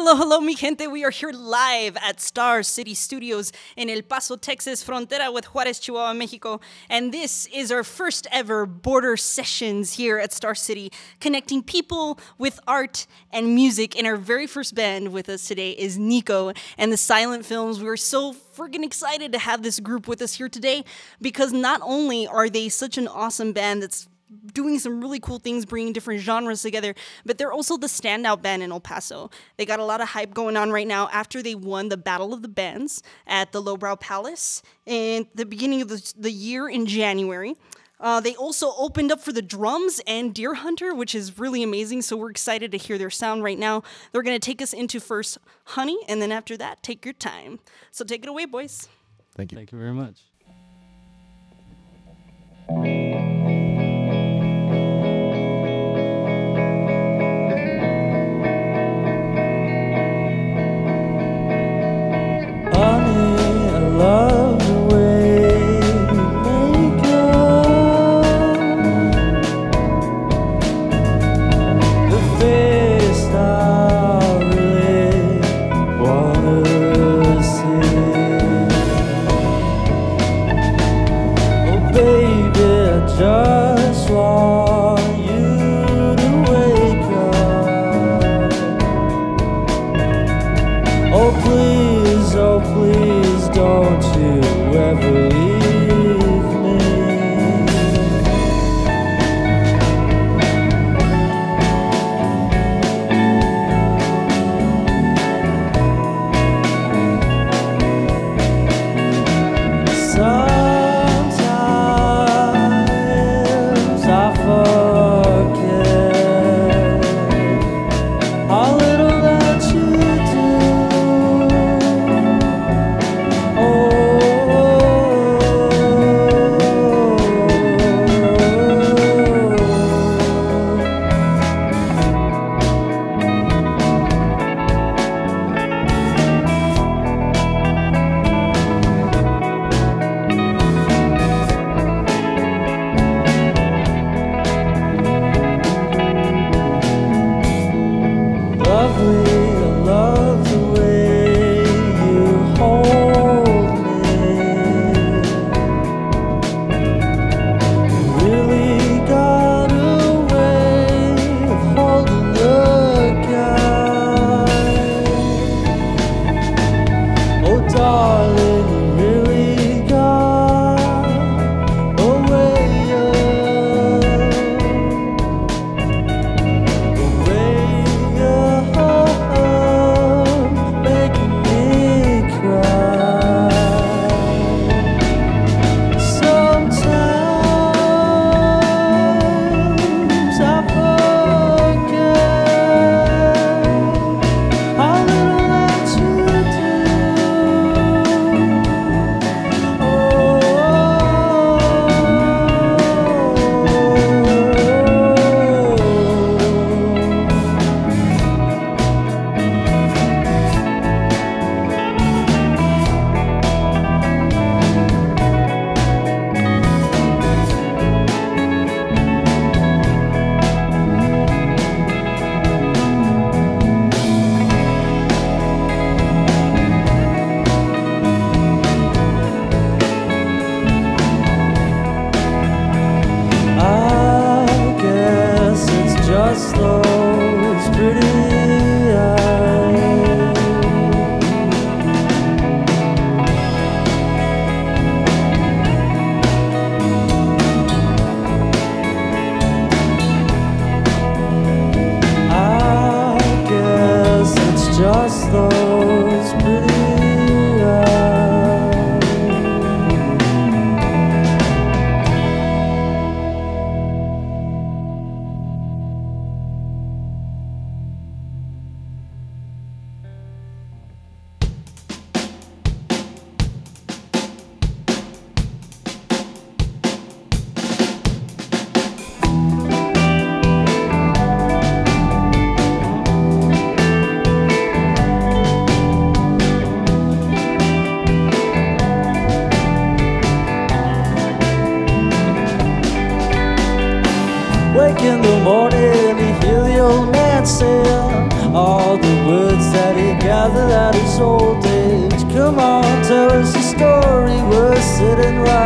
Hello, hello, mi gente. We are here live at Star City Studios in El Paso, Texas, frontera with Juarez, Chihuahua, Mexico. And this is our first ever border sessions here at Star City, connecting people with art and music. And our very first band with us today is Nico and the Silent Films. We are so friggin' excited to have this group with us here today because not only are they such an awesome band that's doing some really cool things, bringing different genres together. But they're also the standout band in El Paso. They got a lot of hype going on right now after they won the Battle of the Bands at the Lowbrow Palace in the beginning of the, the year in January. Uh, they also opened up for the drums and Deerhunter, which is really amazing. So we're excited to hear their sound right now. They're going to take us into first Honey, and then after that, take your time. So take it away, boys. Thank you. Thank you very much.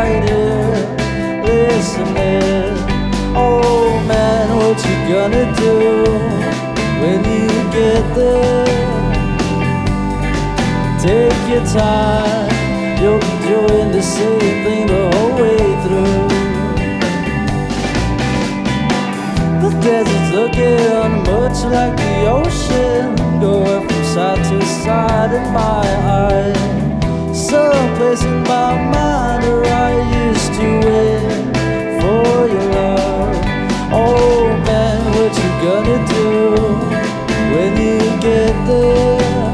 Here, listening. Oh man, what you gonna do when you get there? Take your time, you'll be doing the same thing the whole way through. The desert's looking much like the ocean, going from side to side in my eye. Someplace in my mind where I used to wait for your love. Oh man, what you gonna do when you get there?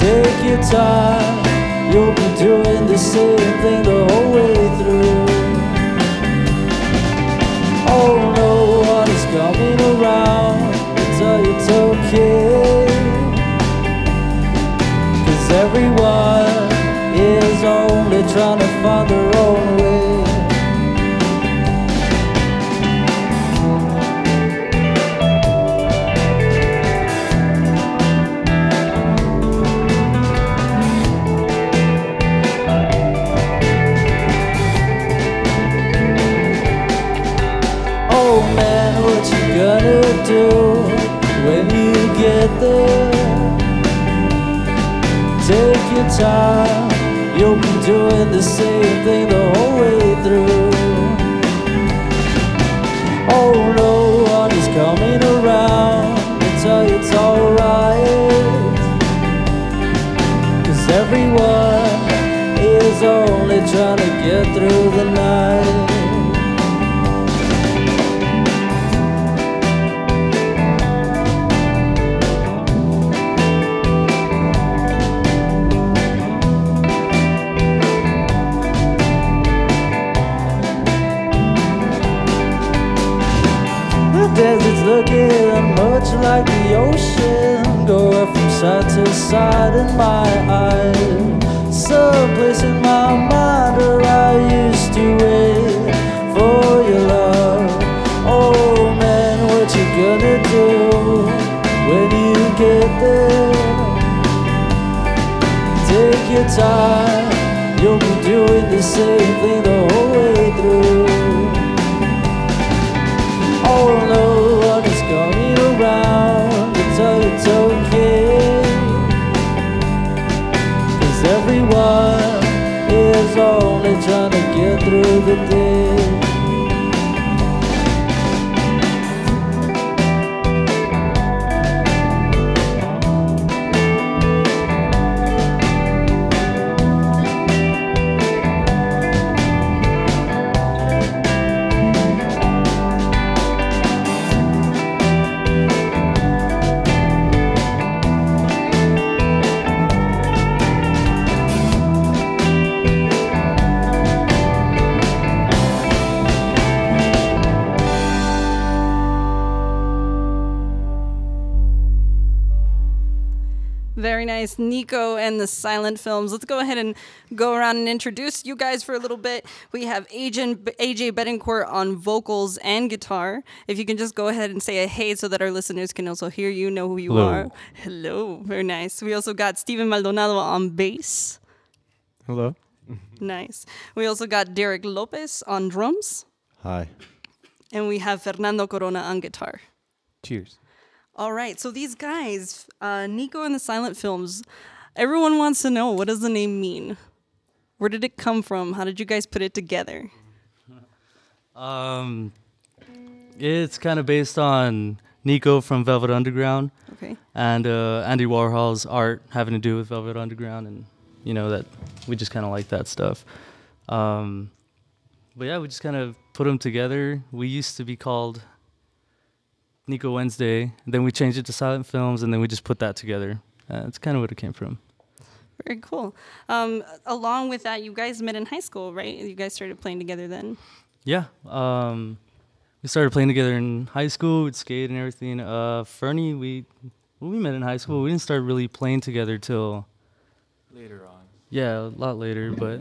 Take your time, you'll be doing the same thing the whole way through. Oh, no one is coming around you it's okay. Everyone is only trying to find their own looking much like the ocean, going from side to side in my eyes. Someplace in my mind where I used to wait for your love. Oh man, what you gonna do when you get there? Take your time, you'll be doing the same thing the whole the day. Nice. Nico and the silent films. Let's go ahead and go around and introduce you guys for a little bit. We have Agent AJ Betancourt on vocals and guitar. If you can just go ahead and say a hey so that our listeners can also hear you, know who you Hello. are. Hello. Very nice. We also got Steven Maldonado on bass. Hello. Nice. We also got Derek Lopez on drums. Hi. And we have Fernando Corona on guitar. Cheers. All right. So these guys, uh, Nico and the silent films, everyone wants to know what does the name mean? Where did it come from? How did you guys put it together? Um, it's kind of based on Nico from Velvet Underground Okay. and uh, Andy Warhol's art having to do with Velvet Underground, and you know that we just kind of like that stuff. Um, but yeah, we just kind of put them together. We used to be called Nico Wednesday, then we changed it to Silent Films, and then we just put that together. Uh, that's kind of what it came from. Very cool. Um, along with that, you guys met in high school, right? You guys started playing together then. Yeah. Um, we started playing together in high school. We'd skate and everything. Uh, Fernie, we well, we met in high school. We didn't start really playing together till Later on. yeah, a lot later. But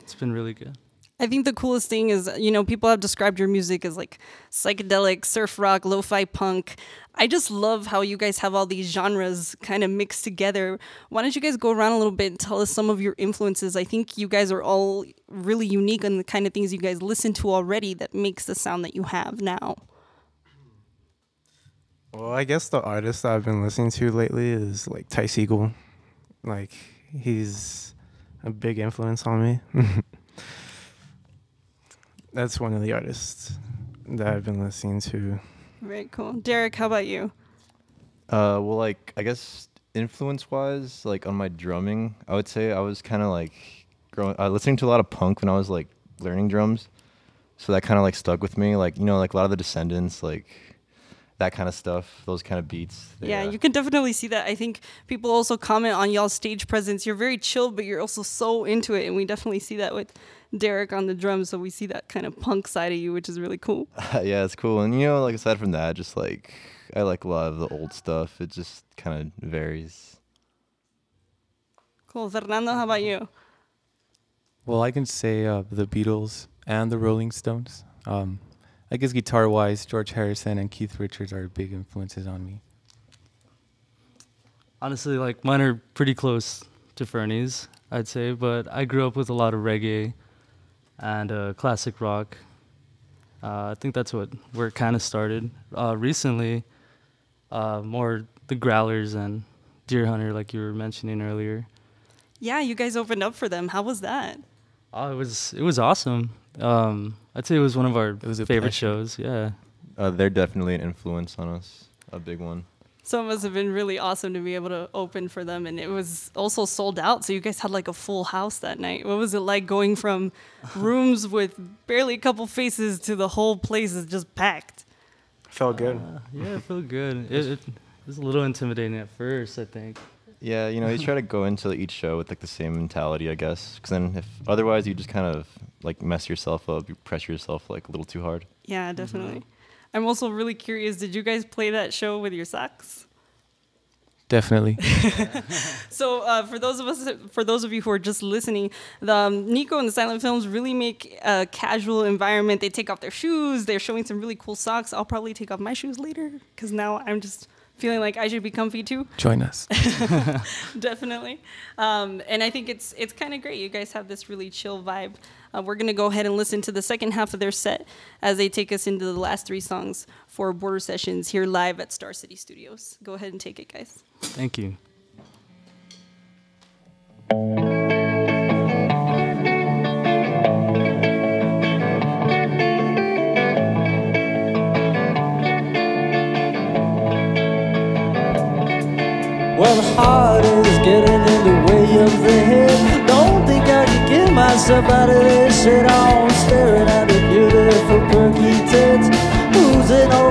it's been really good. I think the coolest thing is, you know, people have described your music as like psychedelic, surf rock, lo fi punk. I just love how you guys have all these genres kind of mixed together. Why don't you guys go around a little bit and tell us some of your influences? I think you guys are all really unique on the kind of things you guys listen to already that makes the sound that you have now. Well, I guess the artist that I've been listening to lately is like Ty Segall. Like he's a big influence on me. That's one of the artists that I've been listening to. Very cool. Derek, how about you? Uh, well, like I guess influence-wise, like on my drumming, I would say I was kind of like growing, uh, listening to a lot of punk when I was like learning drums, so that kind of like stuck with me. Like you know, like a lot of the Descendents, like that kind of stuff, those kind of beats. they, Yeah, uh, you can definitely see that. I think people also comment on y'all's stage presence. You're very chill, but you're also so into it, and we definitely see that with Derek on the drums. So we see that kind of punk side of you, which is really cool. yeah, it's cool. And you know, like aside from that, just like I like a lot of the old stuff. It just kind of varies. Cool. Fernando, how about you? Well, I can say uh, the Beatles and the Rolling Stones. Um, I guess guitar wise, George Harrison and Keith Richards are big influences on me. Honestly, like mine are pretty close to Fernie's, I'd say. But I grew up with a lot of reggae and uh, classic rock. Uh, I think that's what where it kind of started. Uh, recently, uh, more the Growlers and Deerhunter, like you were mentioning earlier. Yeah, you guys opened up for them. How was that? Oh, it was it was awesome. Um, I'd say it was one of our was favorite pleasure. shows. Yeah. Uh, they're definitely an influence on us, a big one. So it must have been really awesome to be able to open for them, and it was also sold out. So you guys had like a full house that night. What was it like going from rooms with barely a couple faces to the whole place is just packed? Felt good. Uh, yeah, it felt good. It, it was a little intimidating at first, I think. Yeah, you know, you try to go into each show with like the same mentality, I guess. Because then, if otherwise, you just kind of like mess yourself up. You pressure yourself like a little too hard. Yeah, definitely. Mm-hmm. I'm also really curious. Did you guys play that show with your socks? Definitely. So uh, for those of us, for those of you who are just listening, the um, Nico and the silent films really make a casual environment. They take off their shoes. They're showing some really cool socks. I'll probably take off my shoes later because now I'm just feeling like I should be comfy too. Join us. Definitely. Um, and I think it's it's kind of great. You guys have this really chill vibe. Uh, we're gonna go ahead and listen to the second half of their set as they take us into the last three songs for Border Sessions here live at Star City Studios. Go ahead and take it, guys. Thank you. Heart is getting in the way of the head. Don't think I can get myself out of this shit. I'm staring at the beautiful perky tits, losing all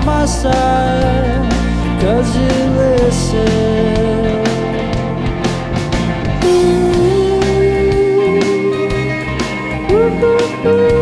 by my side Cause you listen. Barefoot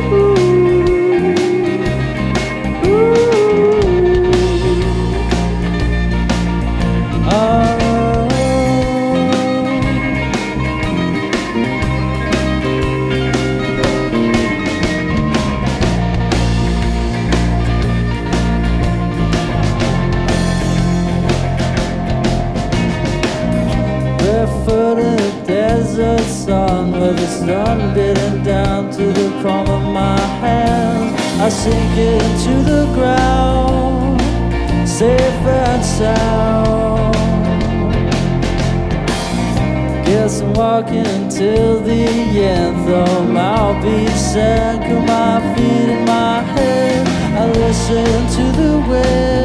until the end. I'll be on my feet and my head I listen to the wind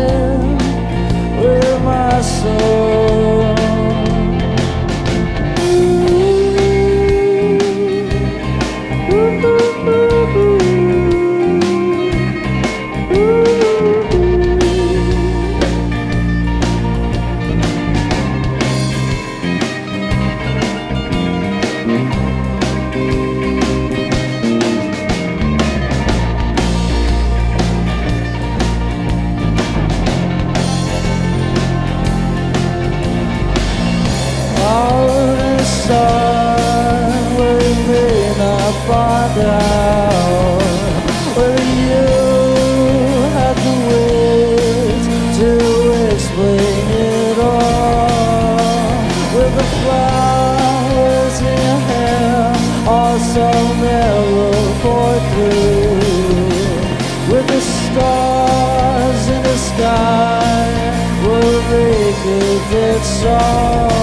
a dead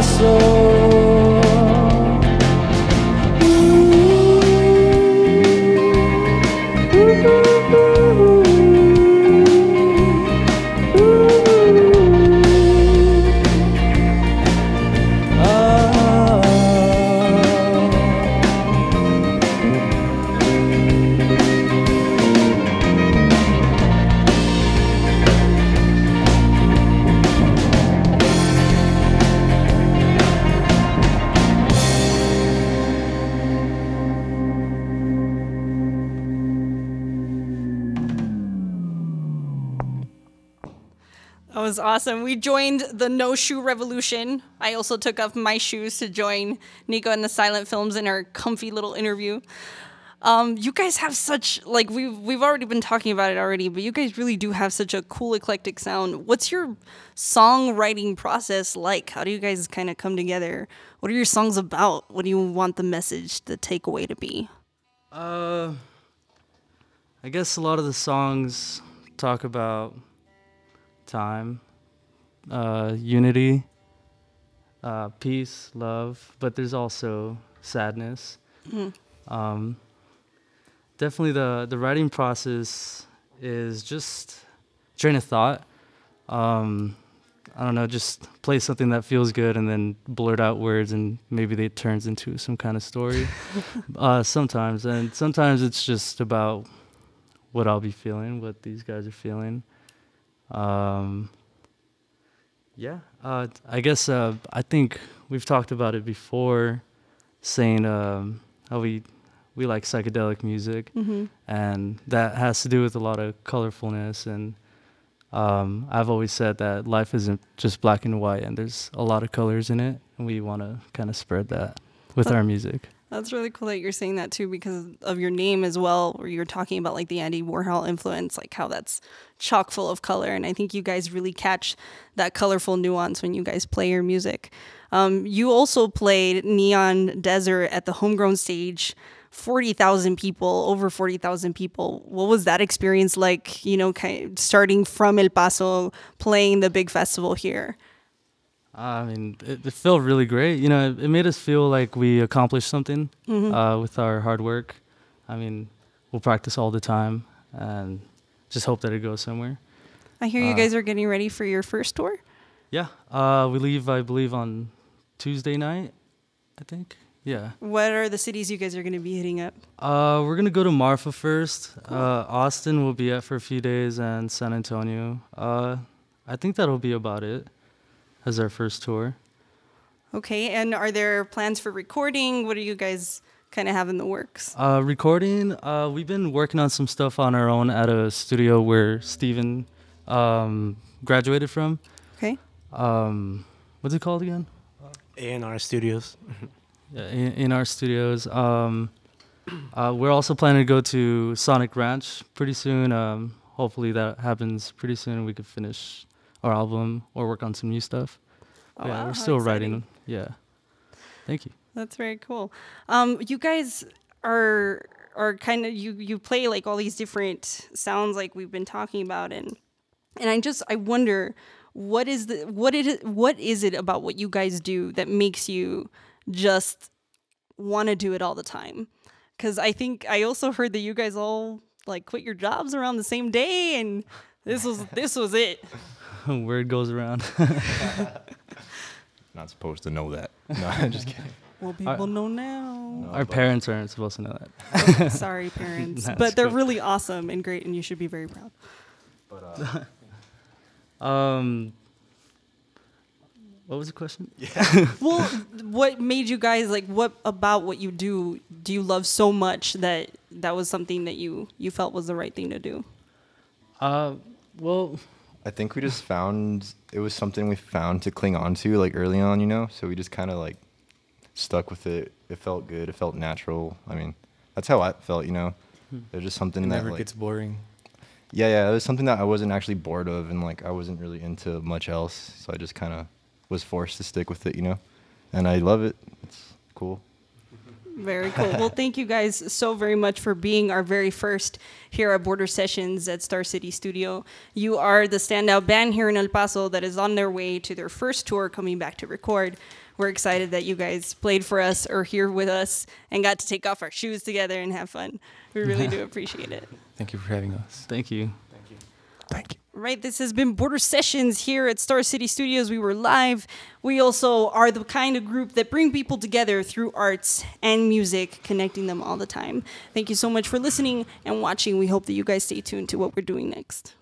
with awesome. We joined the no shoe revolution. I also took off my shoes to join Nico and the silent films in our comfy little interview. Um, you guys have such like we've we've already been talking about it already, but you guys really do have such a cool eclectic sound. What's your songwriting process like? How do you guys kind of come together? What are your songs about? What do you want the message, the takeaway to be? Uh, I guess a lot of the songs talk about time, uh, unity, uh, peace, love, but there's also sadness. Um, definitely, the the writing process is just train of thought. Um, I don't know, just play something that feels good and then blurt out words and maybe it turns into some kind of story. uh, sometimes, and sometimes it's just about what I'll be feeling, what these guys are feeling. Um, yeah, uh, I guess uh, I think we've talked about it before, saying um, how we we like psychedelic music, Mm-hmm. and that has to do with a lot of colorfulness and um, I've always said that life isn't just black and white, and there's a lot of colors in it, and we want to kind of spread that with Uh, our music. That's really cool that you're saying that too because of your name as well, where you're talking about like the Andy Warhol influence, like how that's chock full of color. And I think you guys really catch that colorful nuance when you guys play your music. Um, you also played Neon Desert at the Homegrown stage. 40,000 people, over 40,000 people. What was that experience like, you know, kind of starting from El Paso, playing the big festival here? I mean, it, it felt really great. You know, it, it made us feel like we accomplished something uh, with our hard work. I mean, we'll practice all the time and just hope that it goes somewhere. I hear you Uh, guys are getting ready for your first tour. Yeah, uh, we leave, I believe, on Tuesday night. I think. Yeah. What are the cities you guys are going to be hitting up? Uh, we're gonna go to Marfa first. Uh, Austin we'll be at for a few days, and San Antonio. Uh, I think that'll be about it as our first tour. Okay, and are there plans for recording? What do you guys kind of have in the works? Uh, recording. Uh, we've been working on some stuff on our own at a studio where Steven um, graduated from. Okay. Um, what's it called again? A&R Studios. Yeah, in, in our studios. Um, uh, we're also planning to go to Sonic Ranch pretty soon. Um, hopefully that happens pretty soon. We could finish our album or work on some new stuff. Oh, yeah, wow, we're still writing. Yeah. Thank you. That's very cool. Um, you guys are are kind of you you play like all these different sounds like we've been talking about and and I just I wonder what is the what it what is it about what you guys do that makes you just want to do it all the time? Because I think I also heard that you guys all like quit your jobs around the same day and this was this was it. Word goes around. Not supposed to know that. No, I'm just kidding. Well, people know now. No, Our parents aren't supposed to know that. Sorry, parents, That's but they're good. really awesome and great, and you should be very proud. But uh, Um, what was the question? Yeah. Well, what made you guys like? What about what you do do you love so much that that was something that you you felt was the right thing to do? Uh, well, I think we just found it was something we found to cling on to like early on, you know. So we just kind of like stuck with it. It felt good. It felt natural. I mean, that's how I felt, you know. Hmm. It was just something It that never like, gets boring. yeah, yeah. It was something that I wasn't actually bored of, and like I wasn't really into much else. So I just kind of was forced to stick with it, you know. And I love it. It's cool. Very cool. well, thank you guys so very much for being our very first here at Border Sessions at Star City Studio. You are the standout band here in El Paso that is on their way to their first tour coming back to record. We're excited that you guys played for us or here with us and got to take off our shoes together and have fun. We really do appreciate it. Thank you for having us. Thank you. Thank you. Thank you. Right, this has been Border Sessions here at Star City Studios. We were live. We also are the kind of group that bring people together through arts and music, connecting them all the time. Thank you so much for listening and watching. We hope that you guys stay tuned to what we're doing next.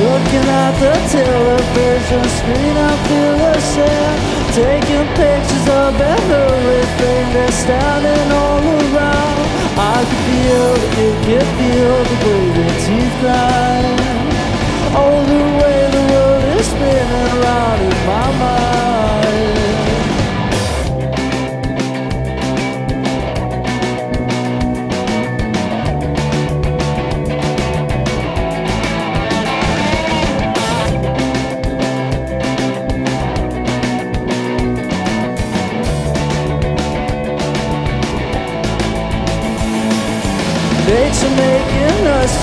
Looking at the television screen, I feel the same. Taking pictures of everything that's standing all around. I can feel you can feel the way their teeth grind. Oh, the way the world is spinning around in my mind.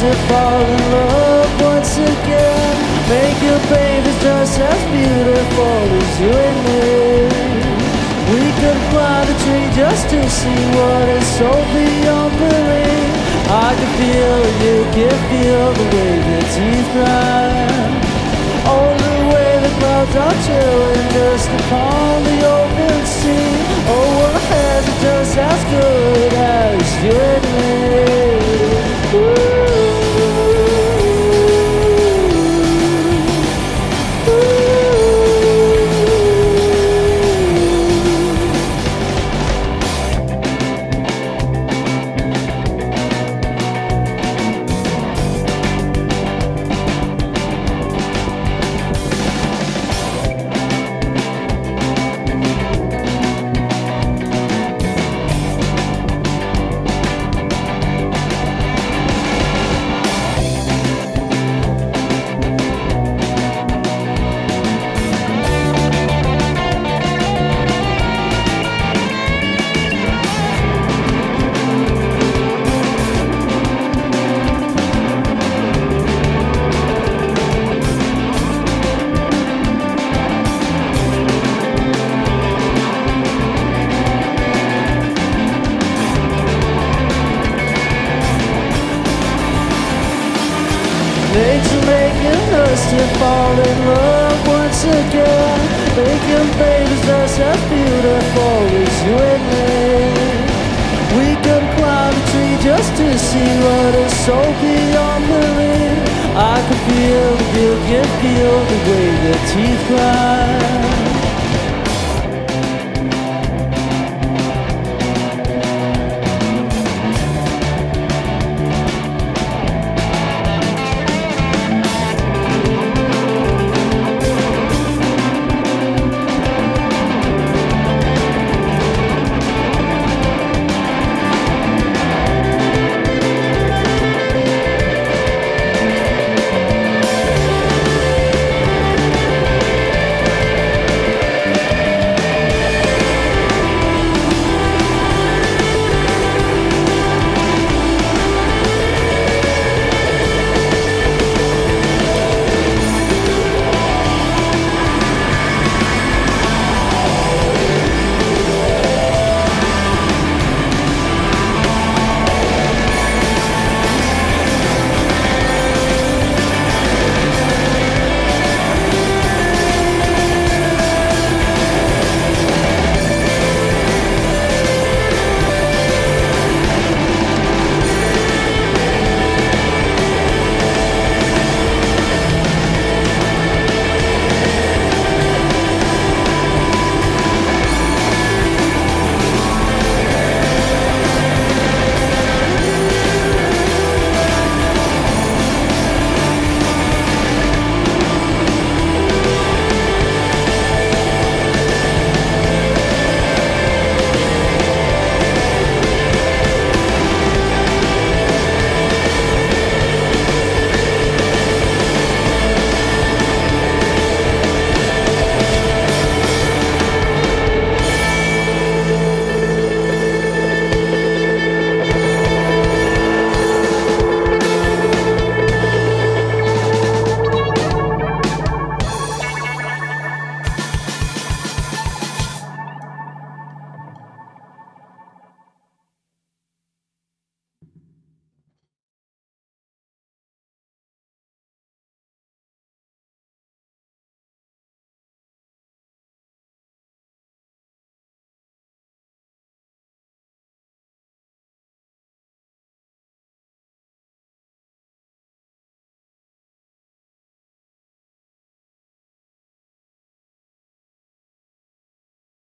To fall in love once again. Make your babies just as beautiful as you and me. We could climb a tree just to see what is so beyond belief. I can feel you can feel the way the teeth grind. All the way the clouds are chilling just upon the open sea. Oh, what has it just as good as you so beyond belief. I can feel, you can feel the way the teeth grind.